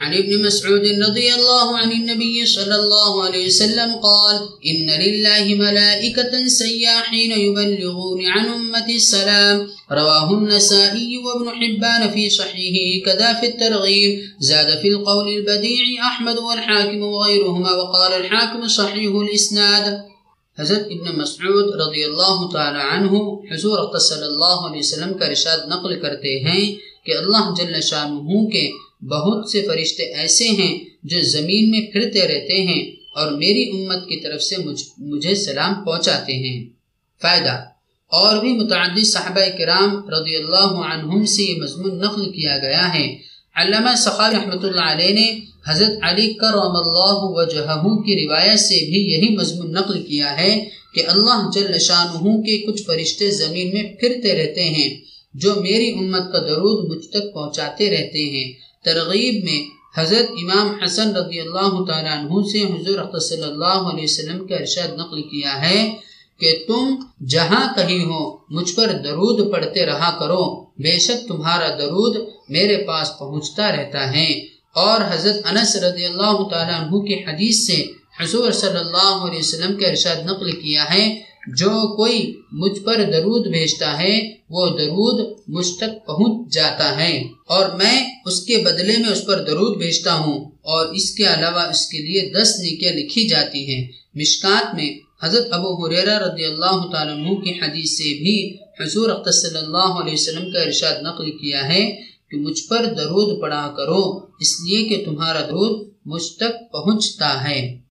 عن ابن مسعود رضي الله عن النبي صلى الله عليه وسلم قال إن لله ملائكة سياحين يبلغون عن أمة السلام. رواه النسائي وابن حبان في صحيحه كذا في الترغيب. زاد في القول البديع أحمد والحاكم وغيرهما وقال الحاكم صحيح الإسناد. حضرت ابن مسعود رضی اللہ تعالی عنہ حضور صلی اللہ علیہ وسلم کا رشاد نقل کرتے ہیں کہ اللہ جل شاہ کے بہت سے فرشتے ایسے ہیں جو زمین میں پھرتے رہتے ہیں اور میری امت کی طرف سے مجھے سلام پہنچاتے ہیں۔ فائدہ، اور بھی متعدد صحابہ کرام رضی اللہ عنہم سے یہ مضمون نقل کیا گیا ہے۔ علامہ سخاوی رحمۃ اللہ علیہ نے حضرت علی کرم اللہ وجہہ کی روایت سے بھی یہی مضمون نقل کیا ہے کہ اللہ جل شانہ کے کچھ فرشتے زمین میں پھرتے رہتے ہیں جو میری امت کا درود مجھ تک پہنچاتے رہتے ہیں۔ ترغیب میں حضرت امام حسن رضی اللہ تعالیٰ عنہ سے حضور صلی اللہ علیہ وسلم کا ارشاد نقل کیا ہے کہ تم جہاں کہیں ہو، مجھ پر درود پڑھتے رہا کرو۔ بے شک تمہارا درود میرے پاس پہنچتا رہتا ہے۔ اور حضرت انس رضی اللہ تعالیٰ عنہ کی حدیث سے حضور صلی اللہ علیہ وسلم کا ارشاد نقل کیا ہے جو کوئی مجھ پر درود بھیجتا ہے، وہ درود مجھ تک پہنچ جاتا ہے، اور میں اس کے بدلے میں اس پر درود بھیجتا ہوں، اور اس کے علاوہ اس کے لیے دس نیکیاں لکھی جاتی ہیں۔ مشکات میں حضرت ابو حریرہ رضی اللہ تعالیٰ عنہ کی حدیث سے بھی حضور صلی اللہ علیہ وسلم کا ارشاد نقل کیا ہے کہ مجھ پر درود پڑھا کرو، اس لیے کہ تمہارا درود مجھ تک پہنچتا ہے۔